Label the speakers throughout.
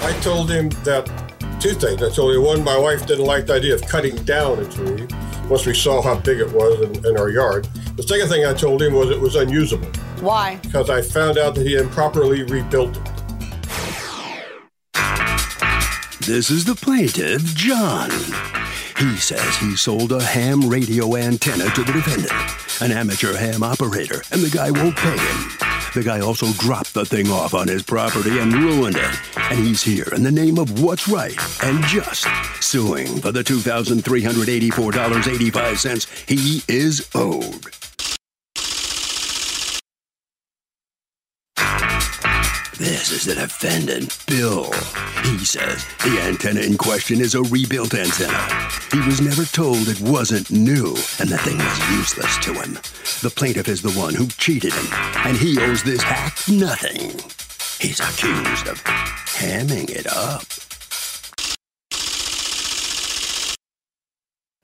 Speaker 1: I told him that two things. I told him one, my wife didn't like the idea of cutting down a tree once we saw how big it was in, in our yard. The second thing I told him was it was unusable
Speaker 2: Why?
Speaker 1: because I found out that he improperly rebuilt it.
Speaker 3: This is the plaintiff, John. He says he sold a ham radio antenna to the defendant, an amateur ham operator, and the guy won't pay him. The guy also dropped the thing off on his property and ruined it. And he's here in the name of what's right and just, suing for the $2,384.85 he is owed. This is the defendant, Bill. He says the antenna in question is a rebuilt antenna. He was never told it wasn't new, and the thing was useless to him. The plaintiff is the one who cheated him, and he owes this hack nothing. He's accused of hamming it up.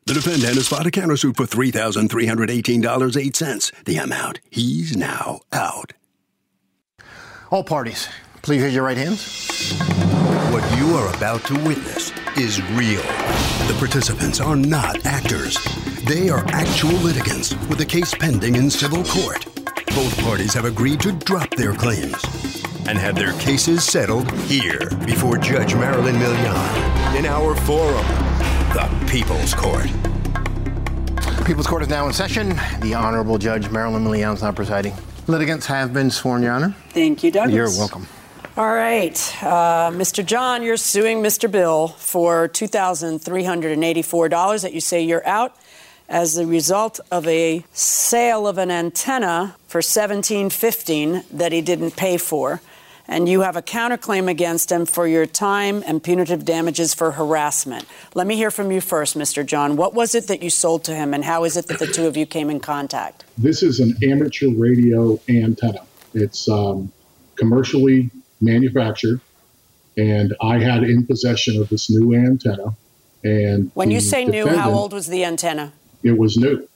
Speaker 3: The defendant has filed a countersuit for $3,318.08. The amount he's now out.
Speaker 4: All parties, please raise your right hands.
Speaker 3: What you are about to witness is real. The participants are not actors. They are actual litigants with a case pending in civil court. Both parties have agreed to drop their claims and have their cases settled here before Judge Marilyn Milian in our forum, the People's Court.
Speaker 4: People's Court is now in session. The Honorable Judge Marilyn Milian is now presiding. Litigants have been sworn, Your Honor.
Speaker 2: Thank you, Douglas.
Speaker 4: You're welcome.
Speaker 2: All right. Uh, Mr. John, you're suing Mr. Bill for $2,384 that you say you're out as a result of a sale of an antenna for $17.15 that he didn't pay for. And you have a counterclaim against him for your time and punitive damages for harassment. Let me hear from you first, Mr. John. What was it that you sold to him, and how is it that the two of you came in contact?
Speaker 5: This is an amateur radio antenna. It's um, commercially manufactured, and I had in possession of this new antenna. And
Speaker 2: When you say new, how old was the antenna?
Speaker 5: It was new.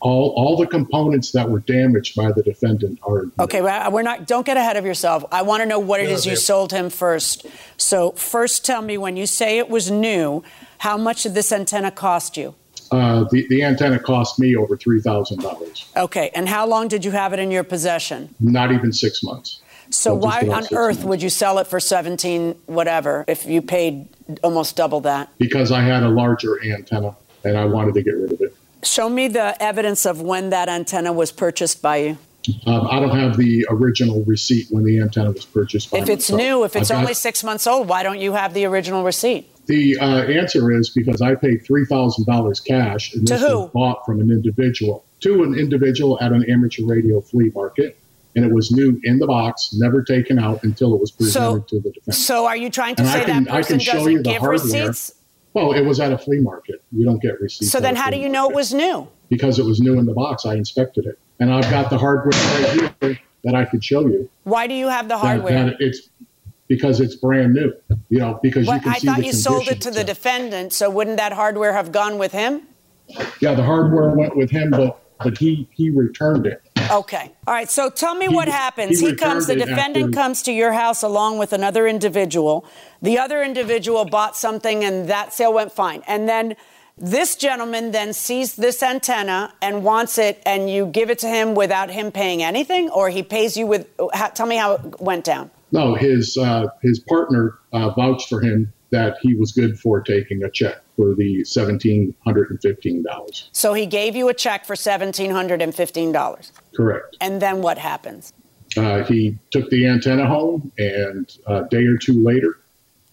Speaker 5: All all the components that were damaged by the defendant are
Speaker 2: Okay, well, we're not. Don't get ahead of yourself. I want to know what it
Speaker 5: No,
Speaker 2: is you
Speaker 5: ma'am.
Speaker 2: sold him first. So first, tell me when you say it was new, how much did this antenna cost you?
Speaker 5: uh, the the antenna cost me over three thousand dollars.
Speaker 2: Okay, and how long did you have it in your possession?
Speaker 5: Not even six months.
Speaker 2: So why on earth
Speaker 5: months.
Speaker 2: would you sell it for seventeen whatever if you paid almost double that?
Speaker 5: Because I had a larger antenna and I wanted to get rid of it.
Speaker 2: Show me the evidence of when that antenna was purchased by you.
Speaker 5: Um, I don't have the original receipt when the antenna was purchased. By
Speaker 2: If it's
Speaker 5: myself.
Speaker 2: new, if it's
Speaker 5: I've got-
Speaker 2: only six months old, why don't you have the original receipt?
Speaker 5: The uh, answer is because I paid three thousand dollars cash, and
Speaker 2: To
Speaker 5: this
Speaker 2: who?
Speaker 5: was bought from an individual to an individual at an amateur radio flea market, and it was new in the box, never taken out until it was presented to the defense.
Speaker 2: So are you trying to
Speaker 5: And I
Speaker 2: say
Speaker 5: can-
Speaker 2: that
Speaker 5: I
Speaker 2: person
Speaker 5: can show
Speaker 2: doesn't
Speaker 5: you the
Speaker 2: give
Speaker 5: hardware.
Speaker 2: receipts?
Speaker 5: well, it was at a flea market. You don't get receipts.
Speaker 2: So then how do you know it was new?
Speaker 5: Because it was new in the box. I inspected it, and I've got the hardware right here that I could show you.
Speaker 2: Why do you have the hardware?
Speaker 5: That, it's because it's brand new. You know, because you
Speaker 2: But
Speaker 5: can
Speaker 2: I
Speaker 5: see
Speaker 2: thought
Speaker 5: the
Speaker 2: you sold it to the defendant, so wouldn't that hardware have gone with him?
Speaker 5: Yeah, the hardware went with him, but but he he returned it.
Speaker 2: Okay. All right. So tell me
Speaker 5: He-
Speaker 2: what happens.
Speaker 5: he
Speaker 2: He, comes, the defendant
Speaker 5: after-
Speaker 2: comes to your house along with another individual. The other individual bought something and that sale went fine. And then This gentleman then sees this antenna and wants it, and you give it to him without him paying anything, or he pays you with. How, tell me how it went down.
Speaker 5: No, his uh, his partner uh, vouched for him that he was good for taking a check for the seventeen hundred and fifteen dollars.
Speaker 2: So he gave you a check for seventeen hundred and fifteen dollars.
Speaker 5: Correct.
Speaker 2: And then what happens?
Speaker 5: Uh, he took the antenna home, and a day or two later,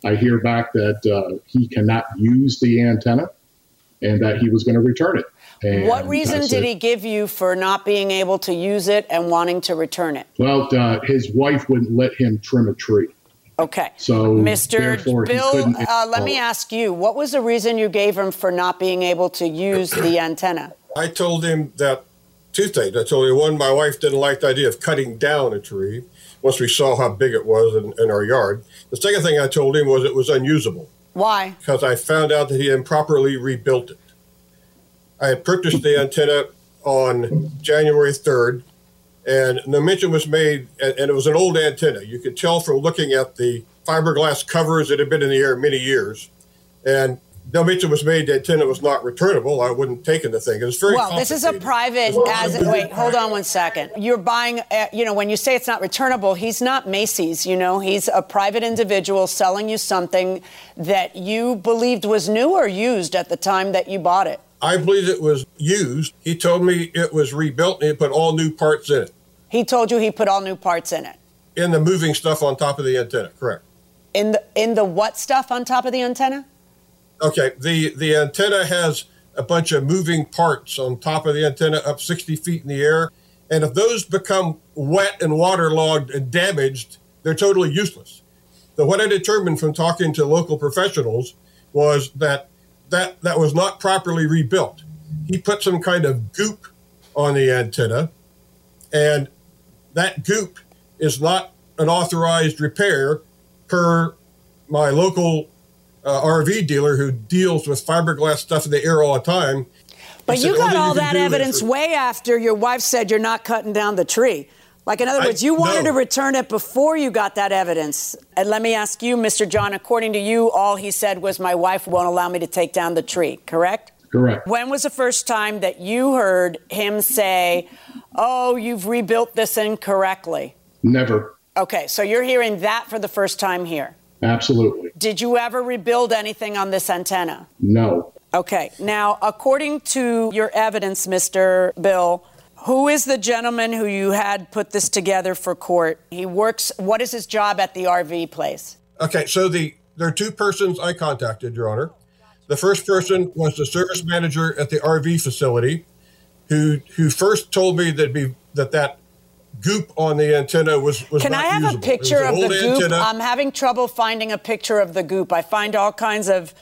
Speaker 5: I hear back that uh, he cannot use the antenna and that he was going to return it. And
Speaker 2: what reason
Speaker 5: said,
Speaker 2: did he give you for not being able to use it and wanting to return it?
Speaker 5: Well, uh, his wife wouldn't let him trim a tree.
Speaker 2: Okay.
Speaker 5: So,
Speaker 2: Mr. Bill, uh, let me ask you, what was the reason you gave him for not being able to use the antenna?
Speaker 1: I told him that two things. I told him one, my wife didn't like the idea of cutting down a tree once we saw how big it was in, in our yard. The second thing I told him was it was unusable
Speaker 2: Why?
Speaker 1: because I found out that he improperly rebuilt it. I had purchased the antenna on January 3rd, and the mention was made, and, and it was an old antenna. You could tell from looking at the fiberglass covers that had been in the air many years. And no mention was made the antenna was not returnable. I wouldn't taken the thing. It was very
Speaker 2: Well, this is a private. As wait, hold on one second. You're buying. Uh, you know, when you say it's not returnable, he's not Macy's. You know, he's a private individual selling you something that you believed was new or used at the time that you bought it.
Speaker 1: I believe it was used. He told me it was rebuilt and he put all new parts in it.
Speaker 2: He told you he put all new parts in it.
Speaker 1: In the moving stuff on top of the antenna, correct.
Speaker 2: In the in the what stuff on top of the antenna?
Speaker 1: Okay, the, the antenna has a bunch of moving parts on top of the antenna up 60 feet in the air. And if those become wet and waterlogged and damaged, they're totally useless. So what I determined from talking to local professionals was that that, that was not properly rebuilt. He put some kind of goop on the antenna, and that goop is not an authorized repair per my local uh, RV dealer who deals with fiberglass stuff in the air all the time.
Speaker 2: But you
Speaker 1: said,
Speaker 2: got
Speaker 1: "All you
Speaker 2: that evidence
Speaker 1: re-
Speaker 2: way after your wife said you're not cutting down the tree. Like, in other
Speaker 1: I-
Speaker 2: words, you wanted
Speaker 1: no.
Speaker 2: to return it before you got that evidence. And let me ask you, Mr. John, according to you, all he said was, My wife won't allow me to take down the tree, correct?
Speaker 5: Correct.
Speaker 2: When was the first time that you heard him say, Oh, you've rebuilt this incorrectly?
Speaker 5: Never.
Speaker 2: Okay, so you're hearing that for the first time here.
Speaker 5: Absolutely.
Speaker 2: Did you ever rebuild anything on this antenna?
Speaker 5: No.
Speaker 2: Okay. Now, according to your evidence, Mr. Bill, who is the gentleman who you had put this together for court? He works, what is his job at the RV place?
Speaker 1: Okay, so the there are two persons I contacted, Your Honor. The first person was the service manager at the RV facility, who who first told me that be that that goop on the antenna was was
Speaker 2: Can I have
Speaker 1: usable.
Speaker 2: a picture of the goop?
Speaker 1: antenna.
Speaker 2: I'm having trouble finding a picture of the goop. I find all kinds of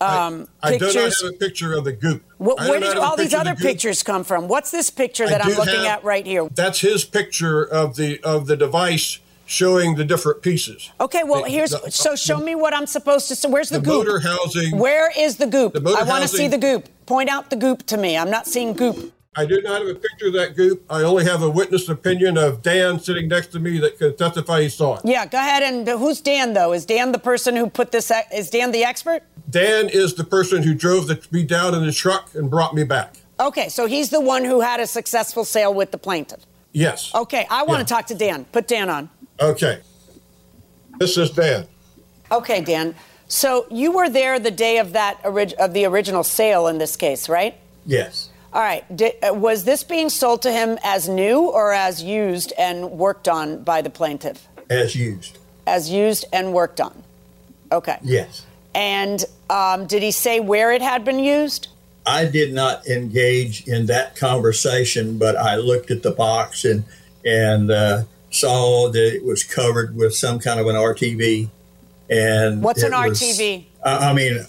Speaker 2: um,
Speaker 1: I do not have a picture of the goop.
Speaker 2: Wh- where did all these
Speaker 1: the
Speaker 2: other pictures come from? What's this picture that I'm looking
Speaker 1: have-
Speaker 2: at right here?
Speaker 1: That's his picture of the of the device showing the different pieces.
Speaker 2: Okay, well,
Speaker 1: The-
Speaker 2: here's
Speaker 1: the-
Speaker 2: so show me what I'm supposed to see. Where's the,
Speaker 1: the
Speaker 2: goop?
Speaker 1: motor housing-
Speaker 2: Where is the goop?
Speaker 1: The motor
Speaker 2: I want to see the goop. Point out the goop to me. I'm not seeing goop.
Speaker 1: I do not have a picture of that goop. I only have a witness opinion of Dan sitting next to me that can testify he saw it.
Speaker 2: Yeah, go ahead. And who's Dan though? Is Dan the person who put this? Is Dan the expert?
Speaker 1: Dan is the person who drove the, me down in the truck and brought me back.
Speaker 2: Okay, so he's the one who had a successful sale with the plaintiff.
Speaker 1: Yes.
Speaker 2: Okay, I want
Speaker 1: Yeah.
Speaker 2: to talk to Dan. Put Dan on.
Speaker 1: Okay. This is Dan.
Speaker 2: Okay, Dan. So you were there the day of that orig- of the original sale in this case, right?
Speaker 6: Yes.
Speaker 2: All right. Di- uh, was this being sold to him as new or as used and worked on by the plaintiff?
Speaker 6: As used.
Speaker 2: As used and worked on. Okay.
Speaker 6: Yes.
Speaker 2: And um, did he say where it had been used?
Speaker 6: I did not engage in that conversation, but I looked at the box and and uh, saw that it was covered with some kind of an RTV. And
Speaker 2: What's an
Speaker 6: was-
Speaker 2: RTV?
Speaker 6: I I mean,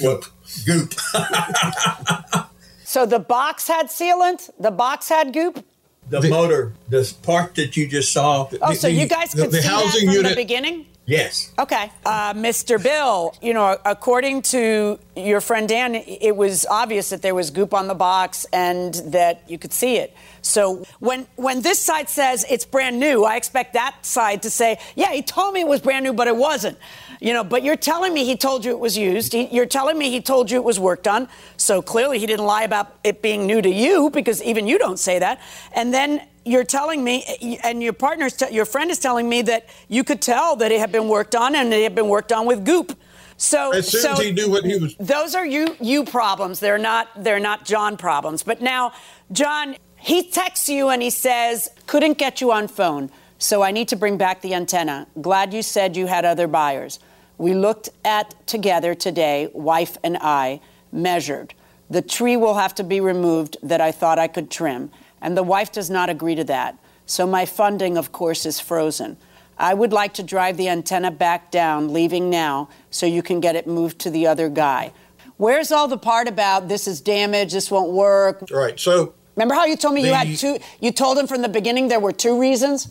Speaker 6: what goop?
Speaker 2: So the box had sealant. The box had goop.
Speaker 6: The,
Speaker 1: The-
Speaker 6: motor, the part that you just saw.
Speaker 2: Oh,
Speaker 1: The-
Speaker 2: so you guys
Speaker 1: the-
Speaker 2: could
Speaker 1: the
Speaker 2: see that
Speaker 1: housing
Speaker 2: from the beginning.
Speaker 6: Yes.
Speaker 2: Okay. Uh, Mr. Bill, you know, according to your friend Dan, it was obvious that there was goop on the box and that you could see it. So when when this side says it's brand new, I expect that side to say, "Yeah, he told me it was brand new, but it wasn't." You know, but you're telling me he told you it was used. He, you're telling me he told you it was worked on. So clearly he didn't lie about it being new to you because even you don't say that. And then you're telling me, and your partner's, te- your friend is telling me that you could tell that it had been worked on and it had been worked on with goop. So
Speaker 1: as soon
Speaker 2: so
Speaker 1: as he knew what he was,
Speaker 2: those are you you problems. They're not they're not John problems. But now, John, he texts you and he says couldn't get you on phone, so I need to bring back the antenna. Glad you said you had other buyers. We looked at together today, wife and I, measured. The tree will have to be removed that I thought I could trim and the wife does not agree to that. So my funding, of course, is frozen. I would like to drive the antenna back down, leaving now, so you can get it moved to the other guy. Where's all the part about this is damaged, this won't work?
Speaker 1: Right. So
Speaker 2: remember how you told me
Speaker 1: the,
Speaker 2: you had two? You told him from the beginning there were two reasons,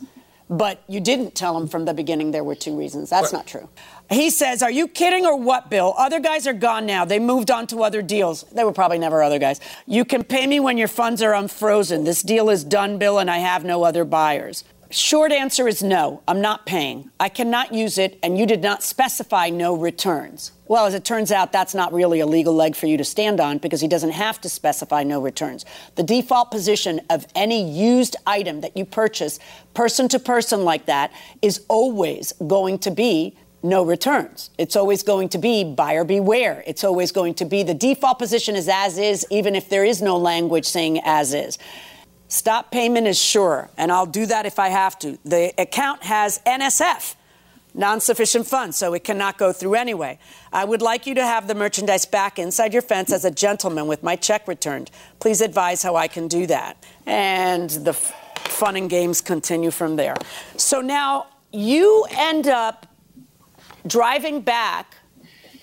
Speaker 2: but you didn't tell him from the beginning there were two reasons. That's not true. He says, Are you kidding or what, Bill? Other guys are gone now. They moved on to other deals. They were probably never other guys. You can pay me when your funds are unfrozen. This deal is done, Bill, and I have no other buyers. Short answer is no, I'm not paying. I cannot use it, and you did not specify no returns. Well, as it turns out, that's not really a legal leg for you to stand on because he doesn't have to specify no returns. The default position of any used item that you purchase, person to person like that, is always going to be no returns. It's always going to be buyer beware. It's always going to be the default position is as is, even if there is no language saying as is. Stop payment is sure, and I'll do that if I have to. The account has NSF, non sufficient funds, so it cannot go through anyway. I would like you to have the merchandise back inside your fence as a gentleman with my check returned. Please advise how I can do that. And the f- fun and games continue from there. So now you end up driving back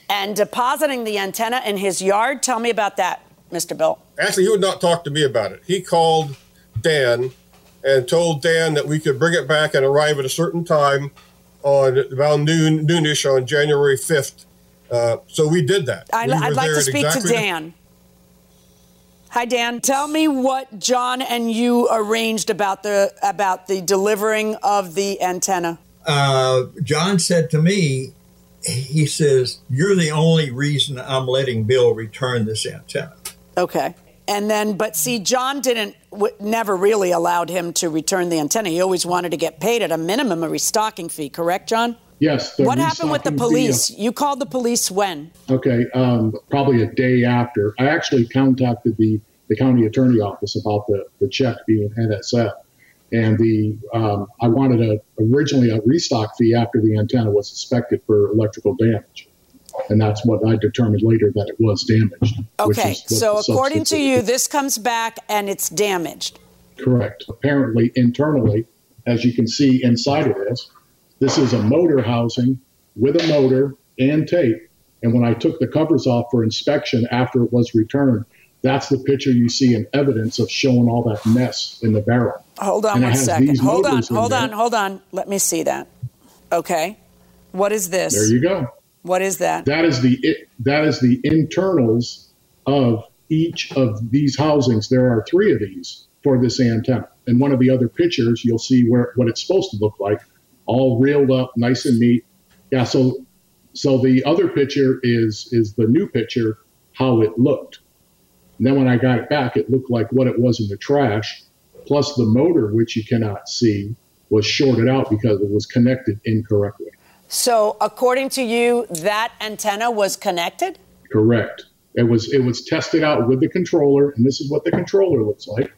Speaker 2: and depositing the antenna in his yard. Tell me about that, Mr. Bill.
Speaker 1: Actually, he would not talk to me about it. He called Dan and told Dan that we could bring it back and arrive at a certain time on about noon noonish on January fifth. Uh, so we did that.
Speaker 2: I,
Speaker 1: we
Speaker 2: would like to speak
Speaker 1: exactly
Speaker 2: to Dan. Hi, Dan. Tell me what John and you arranged about the about the delivering of the antenna.
Speaker 6: Uh, John said to me, he says, "You're the only reason I'm letting Bill return this antenna."
Speaker 2: Okay. And then, but see, John didn't, w- never really allowed him to return the antenna. He always wanted to get paid at a minimum a restocking fee, correct, John?
Speaker 5: Yes.
Speaker 2: What happened with the
Speaker 5: restocking fee,
Speaker 2: police? You called the police when?
Speaker 5: Okay, um, probably a day after. I actually contacted the, the county attorney office about the, the check being NSF. And the um, I wanted a originally a restock fee after the antenna was suspected for electrical damage. And that's what I determined later that it was damaged.
Speaker 2: Okay, so according to you,
Speaker 5: is.
Speaker 2: this comes back and it's damaged.
Speaker 5: Correct. Apparently, internally, as you can see inside of this, this is a motor housing with a motor and tape. And when I took the covers off for inspection after it was returned, that's the picture you see in evidence of showing all that mess in the barrel.
Speaker 2: Hold on
Speaker 5: And
Speaker 2: one second. Hold on, hold
Speaker 5: there.
Speaker 2: on, hold on. Let me see that. Okay. What is this?
Speaker 5: There you go.
Speaker 2: What is that?
Speaker 5: That is the it, that is the internals of each of these housings. There are three of these for this antenna. And one of the other pictures, you'll see where what it's supposed to look like, all reeled up, nice and neat. Yeah. So so the other picture is is the new picture, how it looked. And then when I got it back, it looked like what it was in the trash. Plus the motor, which you cannot see, was shorted out because it was connected incorrectly.
Speaker 2: So, according to you, that antenna was connected?
Speaker 5: Correct. It was it was tested out with the controller, and this is what the controller looks like.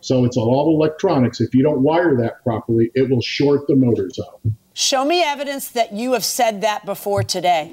Speaker 5: So it's all electronics. If you don't wire that properly, it will short the motors out.
Speaker 2: Show me evidence that you have said that before today.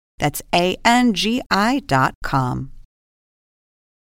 Speaker 7: That's A-N-G-I dot com.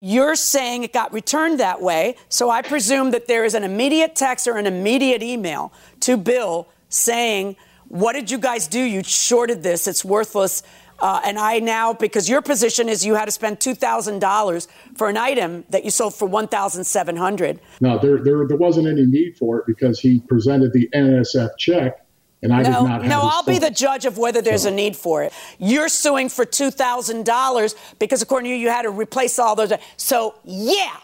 Speaker 2: You're saying it got returned that way, so I presume that there is an immediate text or an immediate email to Bill saying, What did you guys do? You shorted this, it's worthless. Uh, and I now, because your position is you had to spend two thousand dollars for an item that you sold for one thousand seven hundred.
Speaker 5: No, there, there there wasn't any need for it because he presented the NSF check, and I
Speaker 2: no,
Speaker 5: did not. Have
Speaker 2: no, I'll be the judge of whether there's
Speaker 5: So-
Speaker 2: a need for it. You're suing for two thousand dollars because according to you, you had to replace all those. So yeah,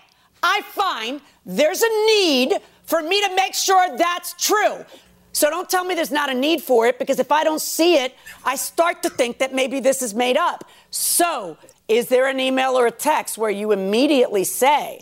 Speaker 2: I find there's a need for me to make sure that's true. So don't tell me there's not a need for it because if I don't see it, I start to think that maybe this is made up. So is there an email or a text where you immediately say,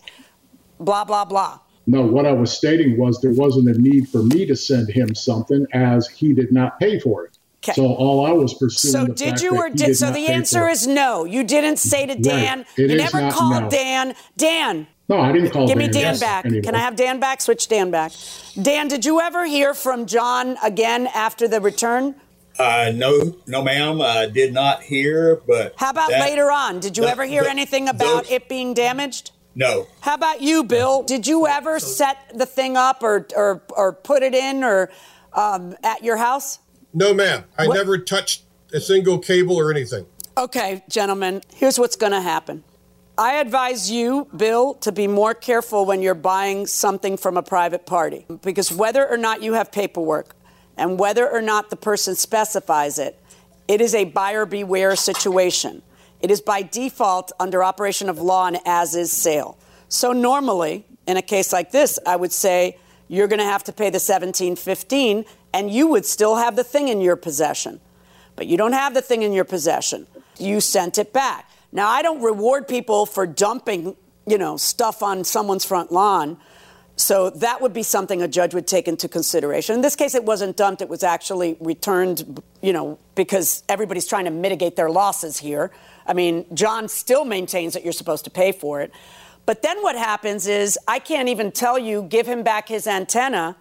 Speaker 2: blah, blah, blah?
Speaker 5: No, what I was stating was there wasn't a need for me to send him something as he did not pay for it.
Speaker 2: 'Kay.
Speaker 5: So all I was pursuing.
Speaker 2: So
Speaker 5: the
Speaker 2: did
Speaker 5: fact
Speaker 2: you
Speaker 5: that
Speaker 2: or
Speaker 5: he
Speaker 2: did, so the answer is no. You didn't say to Dan.
Speaker 5: It
Speaker 2: you
Speaker 5: is
Speaker 2: never
Speaker 5: not
Speaker 2: called
Speaker 5: no.
Speaker 2: Dan. Dan,
Speaker 5: No, I didn't call.
Speaker 2: give me Dan
Speaker 5: yes,
Speaker 2: back.
Speaker 5: anyway.
Speaker 2: Can I have Dan back? Switch Dan back. Dan, did you ever hear from John again after the return?
Speaker 6: Uh, no, no, ma'am. I did not hear, but
Speaker 2: How about
Speaker 6: that-
Speaker 2: later on? Did you
Speaker 6: the-
Speaker 2: ever hear
Speaker 6: the-
Speaker 2: anything about
Speaker 6: those-
Speaker 2: it being damaged?
Speaker 6: No,
Speaker 2: How about you, Bill? Did you ever set the thing up or or, or put it in or um, at your house?
Speaker 1: No, ma'am. I
Speaker 2: What-
Speaker 1: never touched a single cable or anything.
Speaker 2: Okay, gentlemen, here's what's going to happen. I advise you, Bill, to be more careful when you're buying something from a private party because whether or not you have paperwork and whether or not the person specifies it, it is a buyer beware situation. It is by default under operation of law an as is sale. So normally, in a case like this, I would say you're going to have to pay the 1715 and you would still have the thing in your possession but you don't have the thing in your possession. You sent it back. Now, I don't reward people for dumping, you know, stuff on someone's front lawn. So that would be something a judge would take into consideration. In this case, it wasn't dumped; it was actually returned, you know, because everybody's trying to mitigate their losses here. I mean, John still maintains that you're supposed to pay for it. But then what happens is I can't even tell you give him back his antenna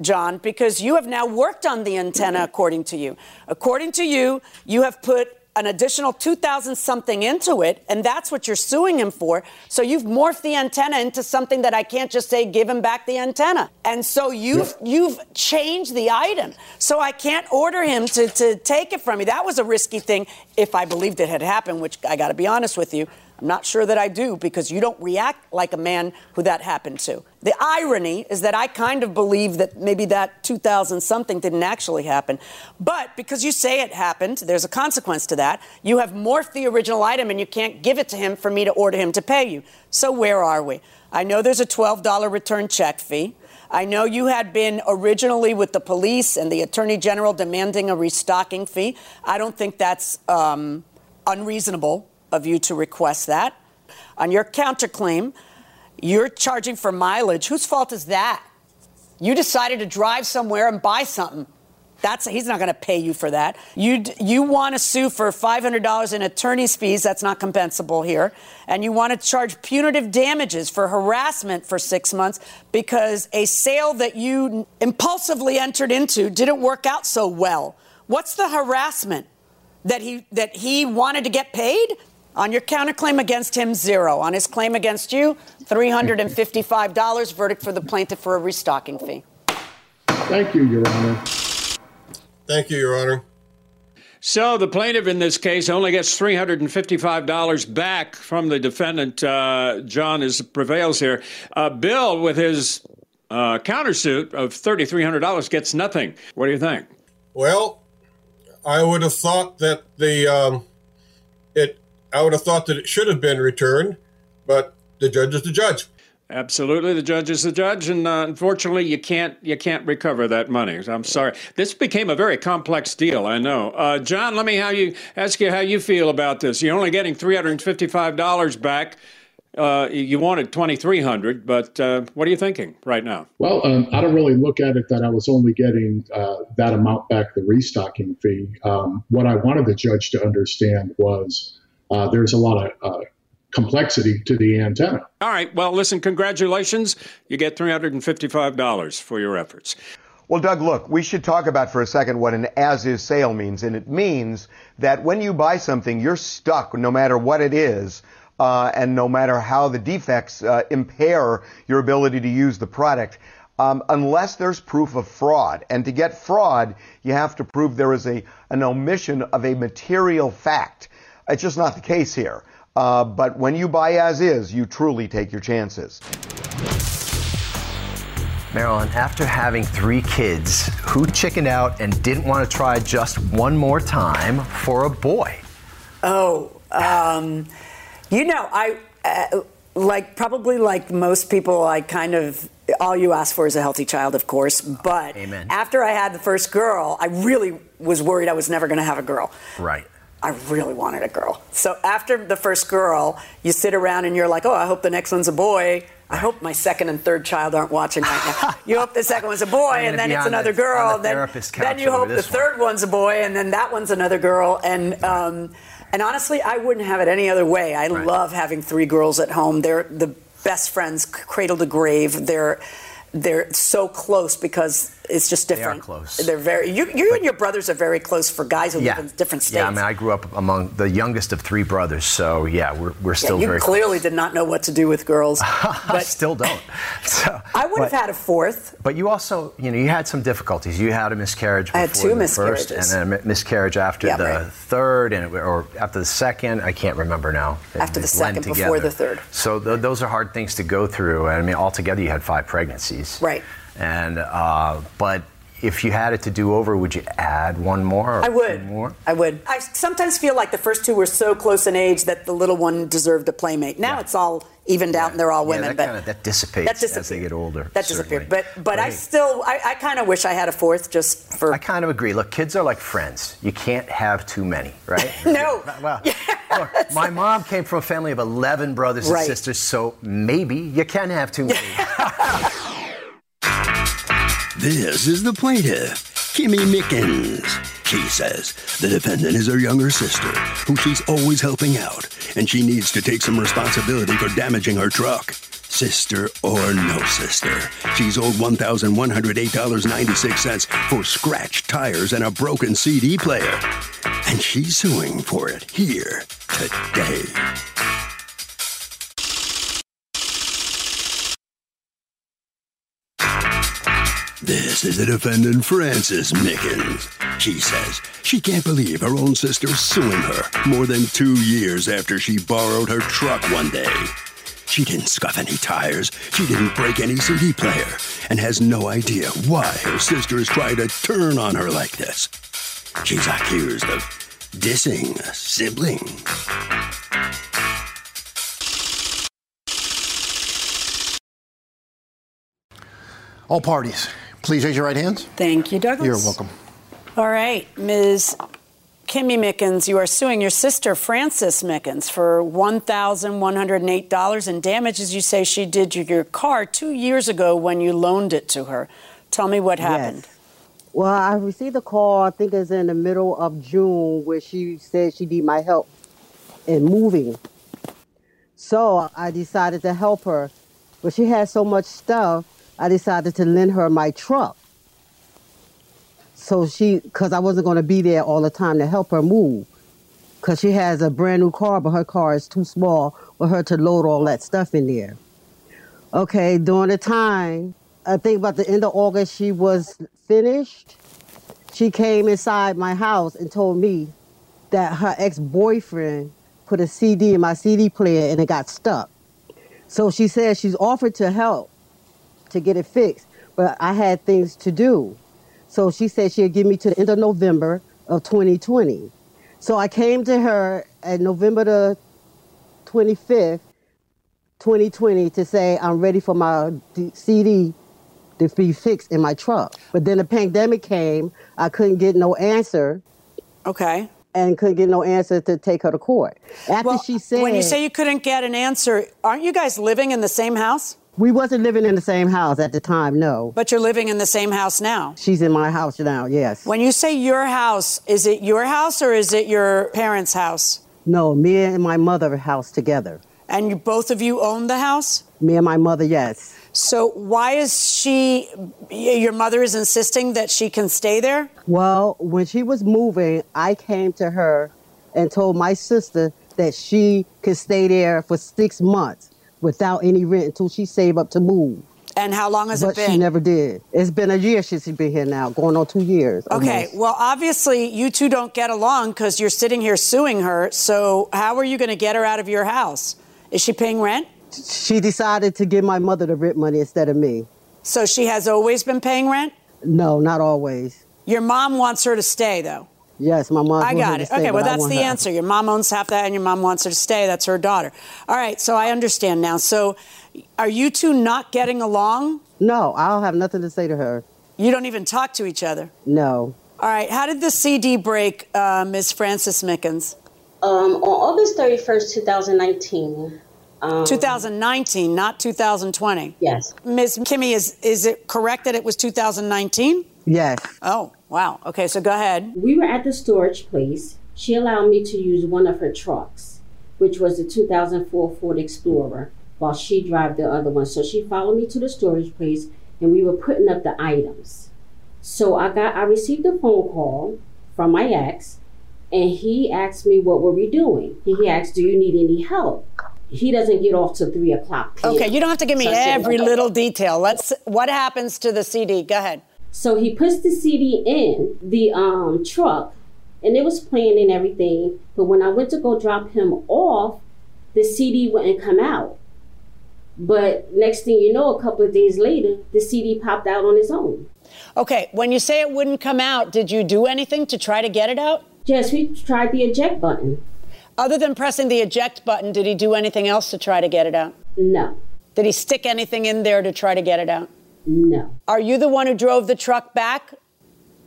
Speaker 2: John, because you have now worked on the antenna according to you. According to you, you have put an additional 2000 something into it and that's what you're suing him for. So you've morphed the antenna into something that I can't just say give him back the antenna. And so you've you've changed the item. So I can't order him to to take it from me. That was a risky thing if I believed it had happened, which I got to be honest with you. I'm not sure that I do because you don't react like a man who that happened to. The irony is that I kind of believe that maybe that 2000 something didn't actually happen. But because you say it happened, there's a consequence to that. You have morphed the original item and you can't give it to him for me to order him to pay you. So where are we? I know there's a $12 return check fee. I know you had been originally with the police and the attorney general demanding a restocking fee. I don't think that's um, unreasonable of you to request that. On your counterclaim, you're charging for mileage. Whose fault is that? You decided to drive somewhere and buy something. That's he's not going to pay you for that. You you want to sue for $500 in attorney's fees. That's not compensable here. And you want to charge punitive damages for harassment for six months because a sale that you impulsively entered into didn't work out so well. What's the harassment? That he that he wanted to get paid? On your counterclaim against him, zero. On his claim against you, $355. Verdict for the plaintiff for a restocking fee.
Speaker 5: Thank you, Your Honor.
Speaker 1: Thank you, Your Honor.
Speaker 8: So the plaintiff in this case only gets $355 back from the defendant. Uh, John is prevails here. Uh, Bill, with his uh, countersuit of $3,300, gets nothing. What do you think?
Speaker 1: Well, I would have thought that the um, it. I would have thought that it should have been returned, but the judge is the judge.
Speaker 8: Absolutely, the judge is the judge, and uh, unfortunately, you can't you can't recover that money. I'm sorry. This became a very complex deal. I know, uh, John. Let me how you ask you how you feel about this. You're only getting three hundred and fifty five dollars back. Uh, you wanted twenty three hundred, but uh, what are you thinking right now?
Speaker 5: Well, um, I don't really look at it that I was only getting uh, that amount back, the restocking fee. Um, what I wanted the judge to understand was uh, there's a lot of uh, complexity to the antenna.
Speaker 8: All right. Well, listen. Congratulations. You get three hundred and fifty five dollars for your efforts.
Speaker 9: Well, Doug, look, we should talk about for a second what an as is sale means. And it means that when you buy something, you're stuck no matter what it is. Uh, and no matter how the defects uh, impair your ability to use the product, um, unless there's proof of fraud. And to get fraud, you have to prove there is a an omission of a material fact. It's just not the case here. Uh, but when you buy as is, you truly take your chances.
Speaker 10: Marilyn, after having three kids, who chickened out and didn't want to try just one more time for a boy?
Speaker 2: Oh, um, you know, I uh, like probably like most people. I kind of all you ask for is a healthy child, of course. But
Speaker 10: Amen.
Speaker 2: after I had the first girl, I really was worried I was never going to have a girl.
Speaker 10: Right.
Speaker 2: I really wanted a girl. So after the first girl, you sit around and you're like, oh, I hope the next one's a boy. I hope my second and third child aren't watching right now. you hope the second one's a boy, and then it's another
Speaker 10: the-
Speaker 2: girl.
Speaker 10: the
Speaker 2: then, then you hope the
Speaker 10: one.
Speaker 2: third one's a boy, and then that one's another girl. And um, and honestly, I wouldn't have it any other way. I love having three girls at home. They're the best friends, cradle to grave. They're they're so close because it's just
Speaker 10: They are
Speaker 2: different.
Speaker 10: close.
Speaker 2: They're very. You, you and your brothers are very close for guys who live in different states.
Speaker 10: Yeah, I mean, I grew up among the youngest of three brothers, so yeah, we're, we're
Speaker 2: Yeah,
Speaker 10: still
Speaker 2: you
Speaker 10: very
Speaker 2: clearly did not know what to do with girls.
Speaker 10: I still don't. So,
Speaker 2: I would have had a fourth.
Speaker 10: But you also, you know, you had some difficulties. You had a miscarriage
Speaker 2: I had two
Speaker 10: the first,
Speaker 2: miscarriages.
Speaker 10: and then a miscarriage after
Speaker 2: Yeah,
Speaker 10: the
Speaker 2: right.
Speaker 10: third, and it, or after the second. I can't remember now. They-
Speaker 2: After the second, before the third.
Speaker 10: So th- those are hard things to go through. I mean, altogether, you had five pregnancies.
Speaker 2: Right.
Speaker 10: And uh, but if you had it to do over, would you add one more? Or
Speaker 2: I
Speaker 10: two
Speaker 2: would.
Speaker 10: More.
Speaker 2: I would. I sometimes feel like the first two were so close in age that the little one deserved a playmate. Now it's all evened out and they're all
Speaker 10: Yeah,
Speaker 2: women.
Speaker 10: that
Speaker 2: but
Speaker 10: kinda- that dissipates
Speaker 2: that
Speaker 10: as they get older,
Speaker 2: That disappeared.
Speaker 10: certainly.
Speaker 2: But but I still I, I kind of wish I had a fourth just for.
Speaker 10: I kind of agree. Look, kids are like friends. You can't have too many, right?
Speaker 2: no.
Speaker 10: Well, look, my mom came from a family of 11 brothers and
Speaker 2: Right.
Speaker 10: sisters, so maybe you can have too many.
Speaker 3: This is the plaintiff, Kimmy Mickens. She says the defendant is her younger sister, who she's always helping out, and she needs to take some responsibility for damaging her truck. Sister or no sister, she's owed $1,108.96 for scratched tires and a broken CD player. And she's suing for it here today. This is the defendant, Frances Mickens. She says she can't believe her own sister's suing her more than two years after she borrowed her truck one day. She didn't scuff any tires, she didn't break any CD player, and has no idea why her sister is trying to turn on her like this. She's accused of dissing a sibling.
Speaker 4: All parties, please raise your right hands.
Speaker 2: Thank you, Douglas.
Speaker 4: You're welcome.
Speaker 2: All right, Ms. Kimmy Mickens, you are suing your sister, Frances Mickens, for $1,108 in damages you say she did to your car two years ago when you loaned it to her. Tell me what happened.
Speaker 11: Yes. Well, I received a call, I think it's in the middle of June, where she said she need my help in moving. So I decided to help her. But she had so much stuff, I decided to lend her my truck. So she, because I wasn't going to be there all the time to help her move. Because she has a brand new car, but her car is too small for her to load all that stuff in there. Okay, during the time, I think about the end of August, she was finished. She came inside my house and told me that her ex boyfriend put a CD in my CD player and it got stuck. So she said she's offered to help to get it fixed, but I had things to do. So she said she'd give me to the end of November of 2020. So I came to her at November the 25th, 2020, to say I'm ready for my CD to be fixed in my truck. But then the pandemic came. I couldn't get no answer.
Speaker 2: Okay.
Speaker 11: And couldn't get no answer to take her to court. After
Speaker 2: Well,
Speaker 11: she said
Speaker 2: when you say you couldn't get an answer, aren't you guys living in the same house?
Speaker 11: We wasn't living in the same house at the time, no.
Speaker 2: But you're living in the same house now.
Speaker 11: She's in my house now, yes.
Speaker 2: When you say your house, is it your house or is it your parents' house?
Speaker 11: No, me and my mother house together.
Speaker 2: And you both of you own the house?
Speaker 11: Me and my mother, yes.
Speaker 2: So why is she? Your mother is insisting that she can stay there.
Speaker 11: Well, when she was moving, I came to her and told my sister that she could stay there for six months without any rent until she saved up to move.
Speaker 2: And how long has
Speaker 11: but
Speaker 2: it been?
Speaker 11: she never did. It's been a year since she's been here now, going on two years.
Speaker 2: Okay,
Speaker 11: almost.
Speaker 2: well, obviously you two don't get along because you're sitting here suing her. So how are you going to get her out of your house? Is she paying rent?
Speaker 11: She decided to give my mother the rent money instead of me.
Speaker 2: So she has always been paying rent?
Speaker 11: No, not always.
Speaker 2: Your mom wants her to stay, though.
Speaker 11: Yes, my mom.
Speaker 2: I got it.
Speaker 11: Stay,
Speaker 2: okay, well, that's the
Speaker 11: her.
Speaker 2: answer. Your mom owns half that, and your mom wants her to stay. That's her daughter. All right, so I understand now. So, are you two not getting along?
Speaker 11: No, I don't have nothing to say to her.
Speaker 2: You don't even talk to each other.
Speaker 11: No.
Speaker 2: All right, how did the CD break, uh, Ms. Frances Mickens?
Speaker 12: Um, on August 31st, 2019. Um,
Speaker 2: 2019, not 2020.
Speaker 12: Yes.
Speaker 2: Ms. Kimmy, is is it correct that it was 2019?
Speaker 11: Yes.
Speaker 2: Oh, wow. Okay, so go ahead.
Speaker 12: We were at the storage place. She allowed me to use one of her trucks, which was the 2004 Ford Explorer, while she drove the other one. So she followed me to the storage place, and we were putting up the items. So I got, I received a phone call from my ex, and he asked me what were we doing. He asked, "Do you need any help?" He doesn't get off till three o'clock. PM.
Speaker 2: Okay, you don't have to give me
Speaker 12: So I said,
Speaker 2: every
Speaker 12: "Okay."
Speaker 2: little detail. Let's. What happens to the CD? Go ahead.
Speaker 12: So he puts the CD in the um, truck, and it was playing and everything. But when I went to go drop him off, the CD wouldn't come out. But next thing you know, a couple of days later, the CD popped out on its own.
Speaker 2: Okay, when you say it wouldn't come out, did you do anything to try to get it out?
Speaker 12: Yes, we tried the eject button.
Speaker 2: Other than pressing the eject button, did he do anything else to try to get it out?
Speaker 12: No.
Speaker 2: Did he stick anything in there to try to get it out?
Speaker 12: No.
Speaker 2: Are you the one who drove the truck back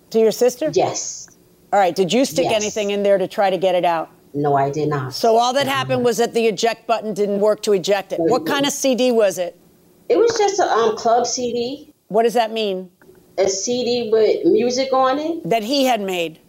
Speaker 2: to your sister?
Speaker 12: Yes.
Speaker 2: All right, did you stick
Speaker 12: Yes.
Speaker 2: anything in there to try to get it out?
Speaker 12: No, I did not.
Speaker 2: So all that happened was that the eject button didn't work to eject it. What kind of CD was it?
Speaker 12: It was just a um, club CD.
Speaker 2: What does that mean?
Speaker 12: A CD with music on it.
Speaker 2: That he had made.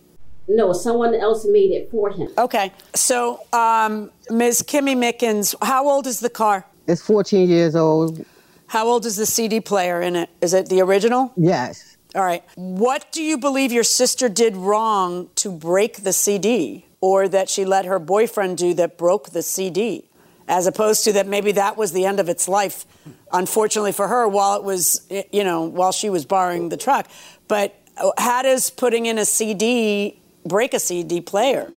Speaker 12: No, someone else made it for him.
Speaker 2: Okay. So, um, Ms. Kimmy Mickens, how old is the car?
Speaker 11: It's 14 years old.
Speaker 2: How old is the CD player in it? Is it the original?
Speaker 11: Yes.
Speaker 2: All right. What do you believe your sister did wrong to break the CD or that she let her boyfriend do that broke the CD? As opposed to that maybe that was the end of its life, unfortunately for her, while it was, you know, while she was borrowing the truck. But how does putting in a CD break a CD player?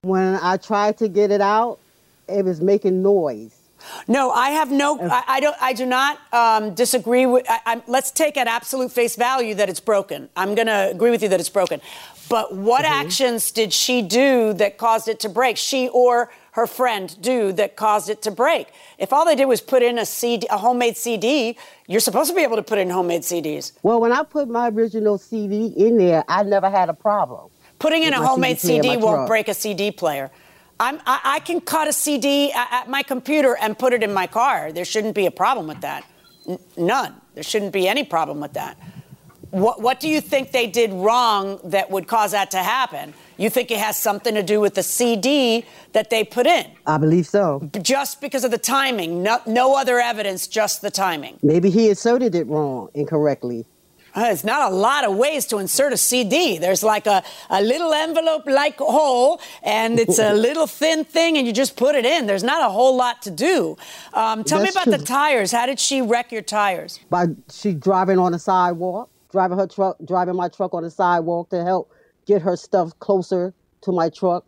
Speaker 11: When I tried to get it out, it was making noise.
Speaker 2: No, I have no. I, I don't. I do not um, disagree with. I, I'm, let's take at absolute face value that it's broken. I'm going to agree with you that it's broken. But what actions did she do that caused it to break? She or her friend do that caused it to break? If all they did was put in a CD, a homemade CD, you're supposed to be able to put in homemade CDs.
Speaker 11: Well, when I put my original CD in there, I never had a problem.
Speaker 2: Putting in a homemade
Speaker 11: CD
Speaker 2: CD won't break a CD player. I'm, I, I can cut a CD at, at my computer and put it in my car. There shouldn't be a problem with that. N- none. There shouldn't be any problem with that. What, what do you think they did wrong that would cause that to happen? You think it has something to do with the CD that they put in?
Speaker 11: I believe so.
Speaker 2: Just because of the timing, no, no other evidence, just the timing.
Speaker 11: Maybe he inserted it wrong, incorrectly.
Speaker 2: Uh, There's not a lot of ways to insert a CD. There's like a, a little envelope like hole, and it's a little thin thing, and you just put it in. There's not a whole lot to do. Um, tell me about
Speaker 11: true.
Speaker 2: the tires. How did she wreck your tires?
Speaker 11: By she driving on the sidewalk, driving her truck, driving my truck on the sidewalk to help get her stuff closer to my truck.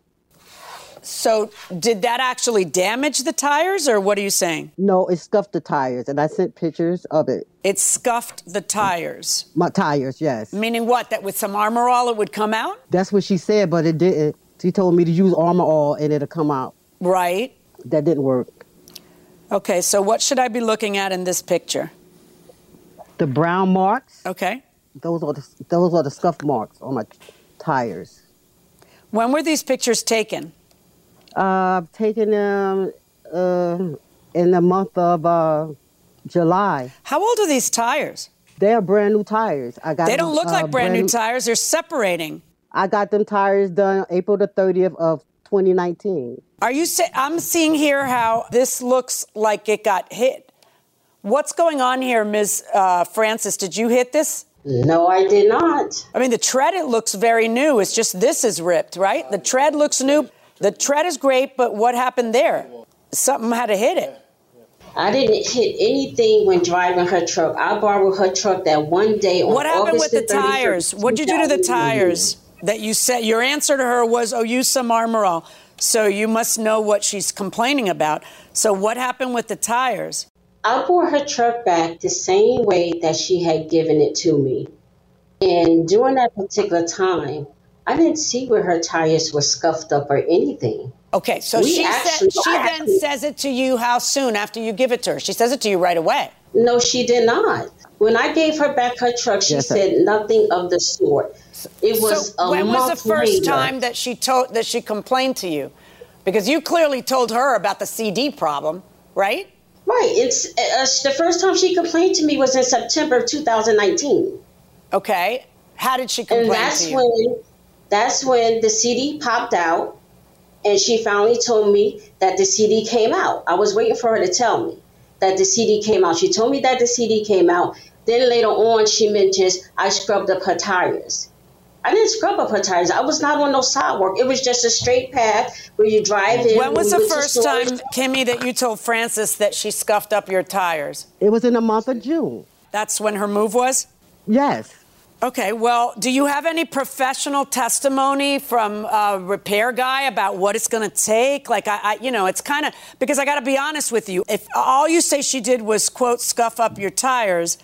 Speaker 2: So, did that actually damage the tires, or what are you saying?
Speaker 11: No, it scuffed the tires, and I sent pictures of it.
Speaker 2: It scuffed the tires.
Speaker 11: My tires, yes.
Speaker 2: Meaning what? That with some armor all it would come out?
Speaker 11: That's what she said, but it didn't. She told me to use Armor All and it'll come out.
Speaker 2: Right.
Speaker 11: That didn't work.
Speaker 2: Okay, so what should I be looking at in this picture?
Speaker 11: The brown marks,
Speaker 2: Okay.
Speaker 11: those are the those are the scuff marks on my tires.
Speaker 2: When were these pictures taken?
Speaker 11: Uh, I've taken them uh, in the month of uh, July.
Speaker 2: How old are these tires?
Speaker 11: They're brand new tires. I got
Speaker 2: They don't
Speaker 11: them,
Speaker 2: look
Speaker 11: uh,
Speaker 2: like brand new tires. They're separating.
Speaker 11: I got them tires done April the 30th of 2019.
Speaker 2: Are you say I'm seeing here how this looks like it got hit What's going on here, Ms. Uh, Frances? Did you hit this?
Speaker 12: No, I did not.
Speaker 2: I mean, the tread, it looks very new. It's just this is ripped, right? The tread looks new. The tread is great, but what happened there? Something had to hit it.
Speaker 12: I didn't hit anything when driving her truck. I borrowed her truck that one day on the.
Speaker 2: What happened
Speaker 12: August
Speaker 2: with the
Speaker 12: 31st,
Speaker 2: tires? What did you do to the tires? That you said your answer to her was, "Oh, use some armor all." So you must know what she's complaining about. So what happened with the tires?
Speaker 12: I brought her truck back the same way that she had given it to me. And during that particular time, I didn't see where her tires were scuffed up or anything.
Speaker 2: Okay, so
Speaker 12: We
Speaker 2: she
Speaker 12: actually-
Speaker 2: said, she then
Speaker 12: actually-
Speaker 2: says it to you how soon after you give it to her? She says it to you right away.
Speaker 12: No, she did not. When I gave her back her truck, she
Speaker 2: Yes, sir.
Speaker 12: said nothing of the sort. It was
Speaker 2: so
Speaker 12: a
Speaker 2: when was the first
Speaker 12: later.
Speaker 2: time that she told that she complained to you? Because you clearly told her about the CD problem, right?
Speaker 12: Right. It's uh, the first time she complained to me was in September of 2019.
Speaker 2: Okay. How did she complain?
Speaker 12: And that's
Speaker 2: to you?
Speaker 12: when that's when the CD popped out, and she finally told me that the CD came out. I was waiting for her to tell me that the CD came out. She told me that the CD came out. Then later on, she mentions I scrubbed up her tires. I didn't scrub up her tires. I was not on no sidewalk. It was just a straight path where you drive in.
Speaker 2: When was the first time, Kimmy, that you told Frances that she scuffed up your tires?
Speaker 11: It was in the month of June.
Speaker 2: That's when her move was?
Speaker 11: Yes.
Speaker 2: Okay, well, do you have any professional testimony from a repair guy about what it's going to take? Like, I, I, you know, it's kind of because I got to be honest with you. If all you say she did was quote scuff up your tires,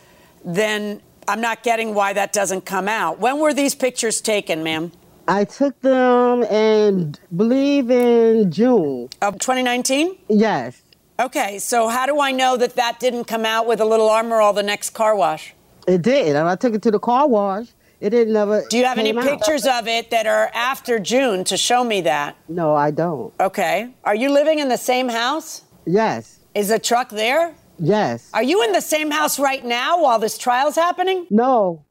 Speaker 2: then I'm not getting why that doesn't come out. When were these pictures taken, ma'am?
Speaker 11: I took them and believe in June.
Speaker 2: Of 2019?
Speaker 11: Yes.
Speaker 2: Okay, so how do I know that that didn't come out with a little armor all the next car wash?
Speaker 11: It did. And I took it to the car wash. It didn't never.
Speaker 2: Do you have any
Speaker 11: out.
Speaker 2: pictures of it that are after June to show me that?
Speaker 11: No, I don't.
Speaker 2: Okay. Are you living in the same house?
Speaker 11: Yes.
Speaker 2: Is the truck there?
Speaker 11: Yes.
Speaker 2: Are you in the same house right now while this trial's happening?
Speaker 11: No.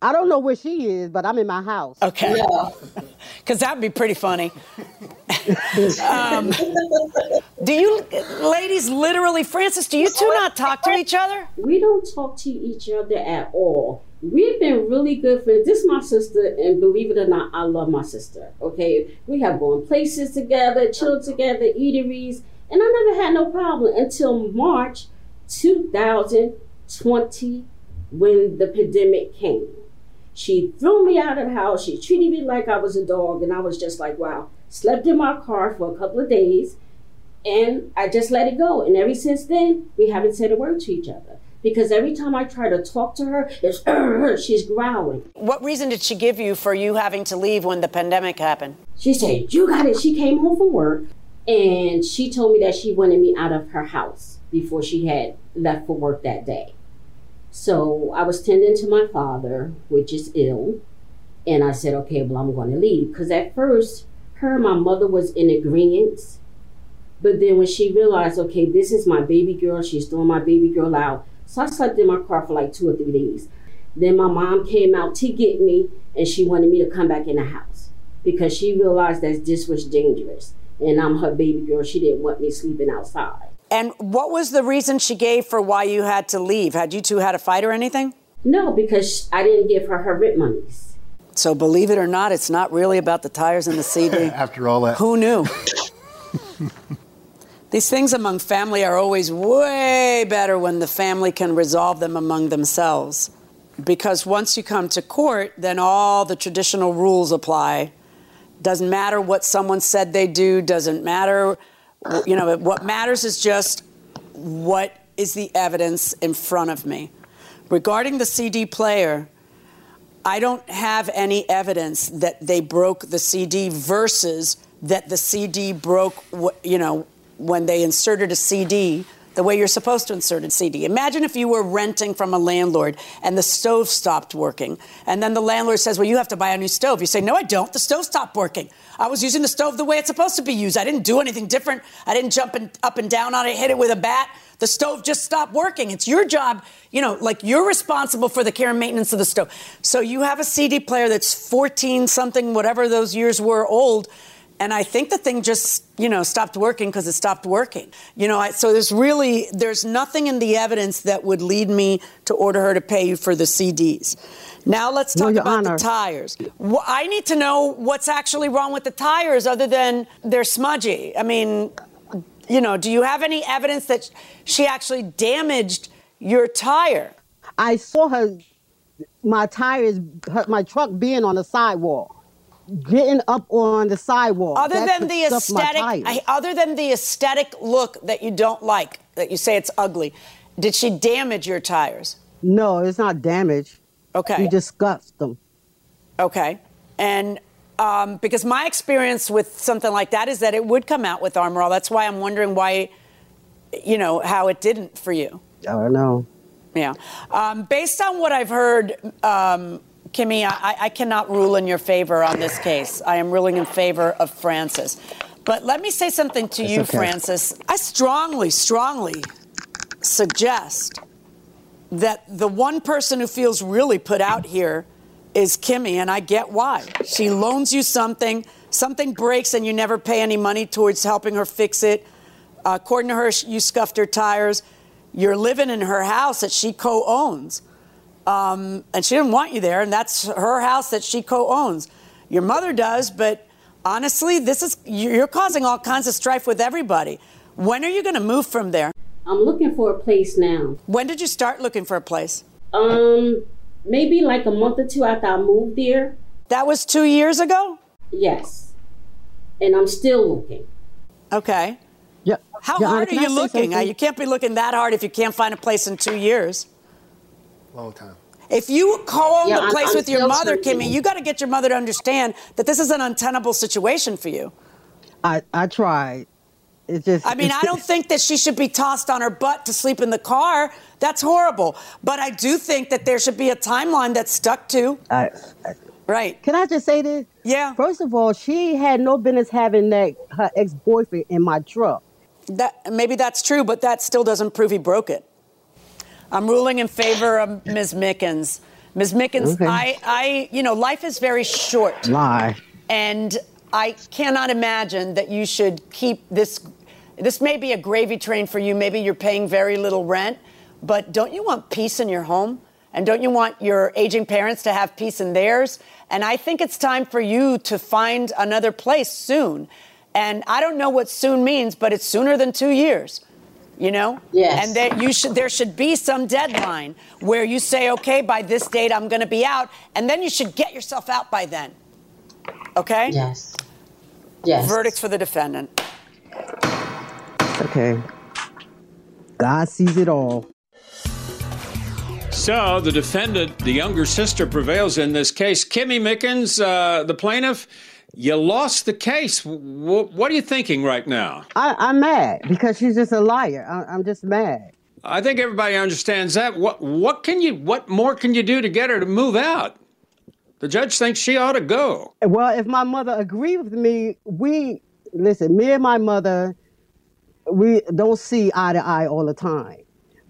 Speaker 11: I don't know where she is, but I'm in my house.
Speaker 2: Okay. Because that'd be pretty funny. Um, do you, ladies, literally, Frances, do you two not talk to each other?
Speaker 12: We don't talk to each other at all. We've been really good friends. This is my sister, and believe it or not, I love my sister. Okay, we have gone places together, chilled together, eateries, and I never had no problem until March 2020 when the pandemic came. She threw me out of the house. She treated me like I was a dog, and I was just like, wow. Slept in my car for a couple of days, and I just let it go. And ever since then, we haven't said a word to each other. Because every time I try to talk to her, it's she's growling.
Speaker 2: What reason did she give you for you having to leave when the pandemic happened?
Speaker 12: She said, You got it. She came home from work and she told me that she wanted me out of her house before she had left for work that day. So I was tending to my father, which is ill, and I said, Okay, well, I'm going to leave. Because at first, her and my mother was in agreement. But then when she realized, okay, this is my baby girl, she's throwing my baby girl out. So I slept in my car for like two or three days. Then my mom came out to get me and she wanted me to come back in the house because she realized that this was dangerous. And I'm her baby girl. She didn't want me sleeping outside.
Speaker 2: And what was the reason she gave for why you had to leave? Had you two had a fight or anything?
Speaker 12: No, because I didn't give her her rent monies.
Speaker 2: So believe it or not, it's not really about the tires and the CD.
Speaker 4: After all that.
Speaker 2: Who knew? These things among family are always way better when the family can resolve them among themselves. Because once you come to court, then all the traditional rules apply. Doesn't matter what someone said they do, doesn't matter. You know, what matters is just what is the evidence in front of me. Regarding the CD player, I don't have any evidence that they broke the CD versus that the CD broke, you know, when they inserted a CD the way you're supposed to insert a CD. Imagine if you were renting from a landlord and the stove stopped working. And then the landlord says, Well, you have to buy a new stove. You say, No, I don't. The stove stopped working. I was using the stove the way it's supposed to be used. I didn't do anything different. I didn't jump in, up and down on it, hit it with a bat. The stove just stopped working. It's your job, you know, like you're responsible for the care and maintenance of the stove. So you have a CD player that's 14 something, whatever those years were old. and I think the thing just, you know, stopped working because it stopped working. You know, I, so there's really there's nothing in the evidence that would lead me to order her to pay you for the CDs. Now let's talk about
Speaker 11: Honor.
Speaker 2: the tires. I need to know what's actually wrong with the tires, other than they're smudgy. I mean, you know, do you have any evidence that she actually damaged your tire?
Speaker 11: I saw her, my tires, her, my truck being on the sidewalk getting up on the sidewalk.
Speaker 2: Other than the aesthetic. I, other than the aesthetic look that you don't like, that you say it's ugly, did she damage your tires?
Speaker 11: No, it's not damage.
Speaker 2: Okay.
Speaker 11: You just scuffed them.
Speaker 2: Okay. And um, because my experience with something like that is that it would come out with Armor All. That's why I'm wondering why, you know, how it didn't for you.
Speaker 11: I don't know.
Speaker 2: Yeah. Um, based on what I've heard, um, Kimmy, I, I cannot rule in your favor on this case. I am ruling in favor of Frances. But let me say something to
Speaker 11: It's
Speaker 2: you,
Speaker 11: okay.
Speaker 2: Frances. I strongly, strongly suggest that the one person who feels really put out here is Kimmy, and I get why. She loans you something, something breaks, and you never pay any money towards helping her fix it. Uh, according to her, you scuffed her tires. You're living in her house that she co owns. Um, and she didn't want you there, and that's her house that she co owns. Your mother does, but honestly, this is you're causing all kinds of strife with everybody. When are you going to move from there?
Speaker 12: I'm looking for a place now.
Speaker 2: When did you start looking for a place?
Speaker 12: Um, maybe like a month or two after I moved there.
Speaker 2: That was two years ago?
Speaker 12: Yes. And I'm still looking.
Speaker 2: Okay.
Speaker 11: Yeah.
Speaker 2: How
Speaker 11: Your Honor,
Speaker 2: hard
Speaker 11: can
Speaker 2: are you
Speaker 11: say
Speaker 2: looking? Uh, you can't be looking that hard if you can't find a place in two years.
Speaker 4: Long time.
Speaker 2: If you co-own
Speaker 12: Yeah,
Speaker 2: the
Speaker 12: I'm-
Speaker 2: place
Speaker 12: I'm
Speaker 2: with your mother. Kimmy, you got to get your mother to understand that this is an untenable situation for you.
Speaker 11: I, I tried. It just.
Speaker 2: I mean, I don't think that she should be tossed on her butt to sleep in the car. That's horrible. But I do think that there should be a timeline that's stuck to.
Speaker 11: I, I,
Speaker 2: Right.
Speaker 11: can I just say this?
Speaker 2: Yeah.
Speaker 11: First of all, she had no business having that her ex boyfriend in my truck.
Speaker 2: That maybe that's true, but that still doesn't prove he broke it. I'm ruling in favor of Ms. Mickens. Ms. Mickens,
Speaker 11: Okay.
Speaker 2: I, I, you know, life is very short.
Speaker 11: Lie.
Speaker 2: And I cannot imagine that you should keep this. This may be a gravy train for you. Maybe you're paying very little rent, but don't you want peace in your home? And don't you want your aging parents to have peace in theirs? And I think it's time for you to find another place soon. And I don't know what soon means, but it's sooner than two years. You know?
Speaker 12: Yes.
Speaker 2: And that you should there should be some deadline where you say, okay, by this date I'm gonna be out, and then you should get yourself out by then. Okay?
Speaker 12: Yes. Yes.
Speaker 2: Verdict for the defendant.
Speaker 11: Okay. God sees it all.
Speaker 8: So the defendant, the younger sister, prevails in this case. Kimmy Mickens, uh, the plaintiff, you lost the case. W- what are you thinking right now?
Speaker 11: I, I'm mad because she's just a liar. I, I'm just mad.
Speaker 8: I think everybody understands that. What what can you what more can you do to get her to move out? The judge thinks she ought to go.
Speaker 11: Well, if my mother agreed with me, we listen. Me and my mother, we don't see eye to eye all the time.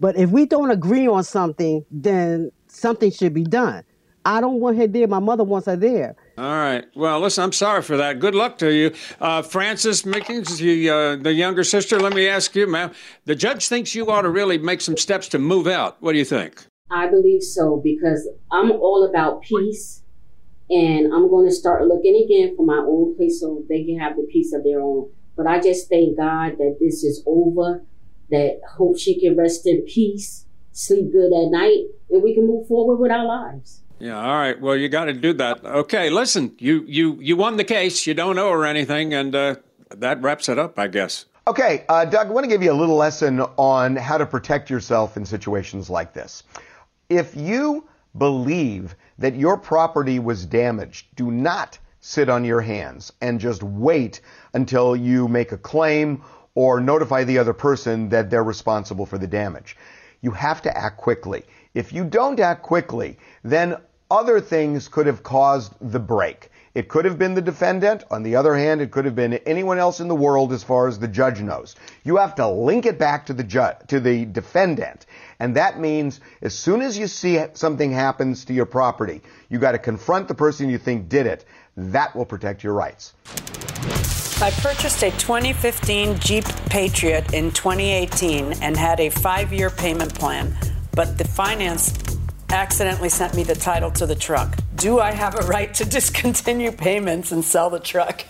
Speaker 11: But if we don't agree on something, then something should be done. I don't want her there. My mother wants her there.
Speaker 8: All right. Well, listen, I'm sorry for that. Good luck to you. Uh, Frances Mickens, the, uh, the younger sister, let me ask you, ma'am. The judge thinks you ought to really make some steps to move out. What do you think?
Speaker 12: I believe so because I'm all about peace and I'm going to start looking again for my own place so they can have the peace of their own. But I just thank God that this is over, that hope she can rest in peace, sleep good at night, and we can move forward with our lives.
Speaker 8: Yeah, all right. Well, you got to do that. Okay, listen, you you you won the case. You don't owe her anything, and uh, that wraps it up, I guess.
Speaker 9: Okay, uh, Doug, I want to give you a little lesson on how to protect yourself in situations like this. If you believe that your property was damaged, do not sit on your hands and just wait until you make a claim or notify the other person that they're responsible for the damage. You have to act quickly. If you don't act quickly, then other things could have caused the break. It could have been the defendant. On the other hand, it could have been anyone else in the world as far as the judge knows. You have to link it back to the judge, to the defendant. And that means as soon as you see something happens to your property, you got to confront the person you think did it. That will protect your rights.
Speaker 2: I purchased a 2015 Jeep Patriot in 2018 and had a five year payment plan, but the finance accidentally sent me the title to the truck. Do I have a right to discontinue payments and sell the truck?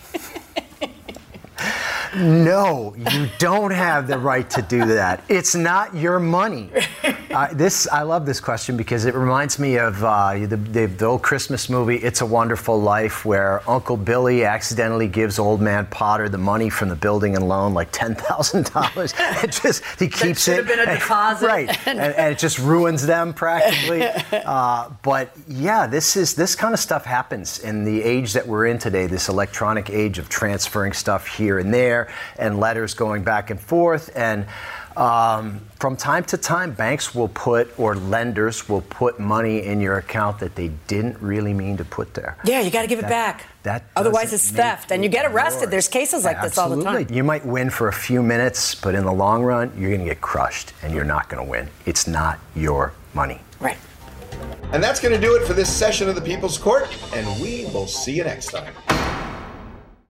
Speaker 10: No, you don't have the right to do that. It's not your money. Uh, this I love this question because it reminds me of uh, the, the, the, old Christmas movie "It's a Wonderful Life," where Uncle Billy accidentally gives Old Man Potter the money from the building and loan, like ten thousand dollars. It just he keeps
Speaker 2: that
Speaker 10: it,
Speaker 2: been a deposit.
Speaker 10: right, and, and, it just ruins them practically. Uh, but yeah, this is this kind of stuff happens in the age that we're in today. This electronic age of transferring stuff here and there, and letters going back and forth, and um, from time to time, banks will put or lenders will put money in your account that they didn't really mean to put there.
Speaker 2: Yeah, you got to give
Speaker 10: that,
Speaker 2: it back.
Speaker 10: That
Speaker 2: Otherwise, it's theft, and you get arrested.
Speaker 10: Yours.
Speaker 2: There's cases like
Speaker 10: Absolutely.
Speaker 2: this all the time.
Speaker 10: You might win for a few minutes, but in the long run, you're going to get crushed, and you're not going to win. It's not your money.
Speaker 2: Right.
Speaker 13: And that's going to do it for this session of the People's Court, and we will see you next time.